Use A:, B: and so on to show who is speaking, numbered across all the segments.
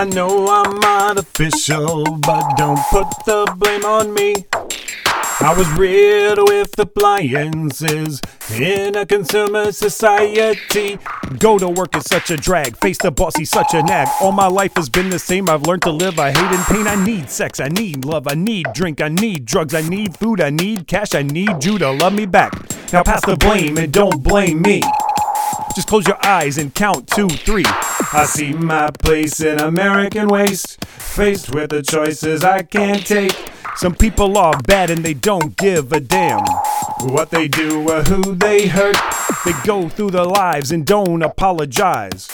A: I know I'm artificial, but don't put the blame on me. I was reared with appliances in a consumer society. Go to work is such a drag. Face the boss, he's such a nag. All my life has been the same. I've learned to live. I hate and pain. I need sex. I need love. I need drink. I need drugs. I need food. I need cash. I need you to love me back. Now pass the blame and don't blame me. Just close your eyes and count two, three. I see my place in American waste, faced with the choices I can't take. Some people are bad and they don't give a damn what they do or who they hurt. They go through their lives and don't apologize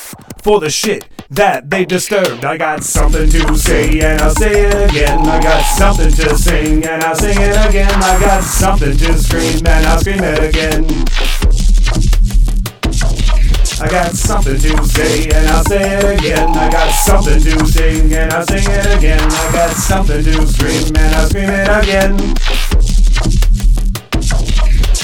A: for the shit that they disturbed. I got something to say and I'll say it again. I got something to sing and I'll sing it again. I got something to scream and I'll scream it again. I got something to say and I'll say it again. I got something to sing and I'll sing it again. I got something to scream and I'll scream it again.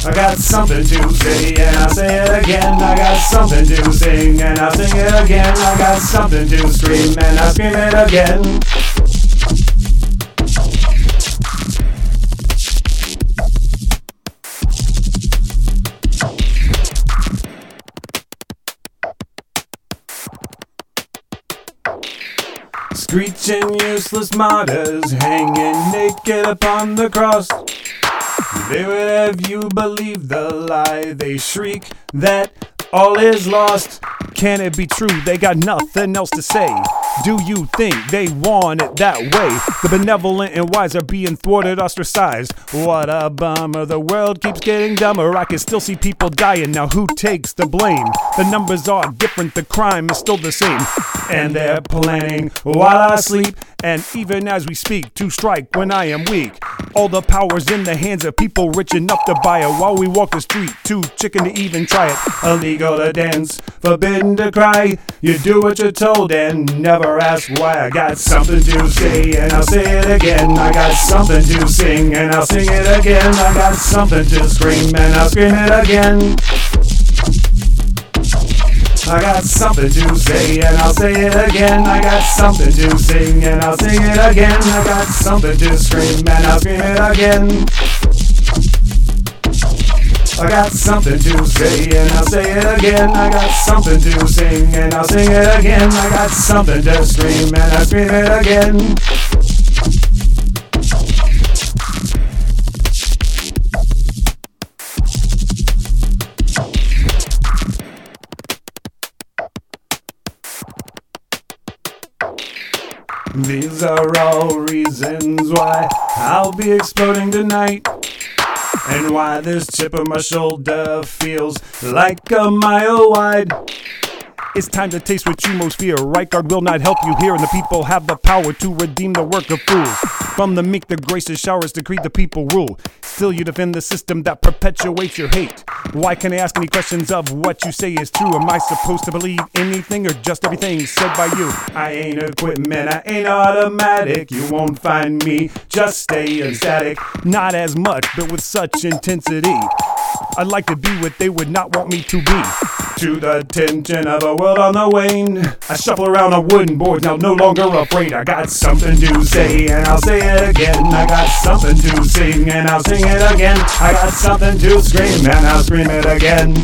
A: I got something to say and I'll say it again. I got something to sing and I'll sing it again. I got something to scream and I'll scream it again. Screeching useless martyrs hanging naked upon the cross. They would have you believe the lie. They shriek that all is lost. Can it be true? They got nothing else to say. Do you think they want it that way? The benevolent and wise are being thwarted, ostracized. What a bummer. The world keeps getting dumber. I can still see people dying. Now, who takes the blame? The numbers are different, the crime is still the same. And they're planning while I sleep. And even as we speak, to strike when I am weak. All the power's in the hands of people rich enough to buy it while we walk the street. Too chicken to even try it. Illegal to dance, forbidden to cry. You do what you're told and never ask why. I got something to say and I'll say it again. I got something to sing and I'll sing it again. I got something to scream and I'll scream it again. I got something to say and I'll say it again. I got something to sing and I'll sing it again. I got something to scream and I'll scream it again. I got something to say and I'll say it again. I got something to sing and I'll sing it again. I got something to scream and I'll scream it again. These are all reasons why I'll be exploding tonight. And why this chip on my shoulder feels like a mile wide. It's time to taste what you most fear. Right guard will not help you here, and the people have the power to redeem the work of fools. From the meek, the gracious showers decree the people rule. Still, you defend the system that perpetuates your hate. Why can't I ask any questions of what you say is true? Am I supposed to believe anything or just everything said by you? I ain't equipment, I ain't automatic. You won't find me just staying static. Not as much, but with such intensity. I'd like to be what they would not want me to be. To the tension of a world on the wane. I shuffle around on wooden boards, now no longer afraid. I got something to say, and I'll say it again. I got something to sing, and I'll sing it again. I got something to scream, and I'll scream it again.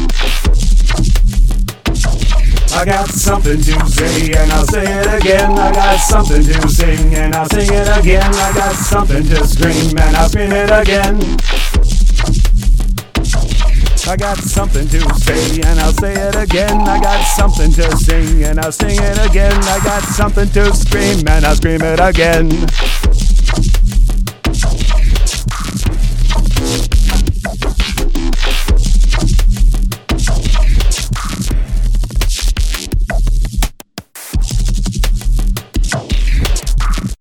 A: I got something to say and I'll say it again. I got something to sing and I'll sing it again. I got something to scream and I'll scream it again. I got something to say and I'll say it again. I got something to sing and I'll sing it again. I got something to scream and I'll scream it again.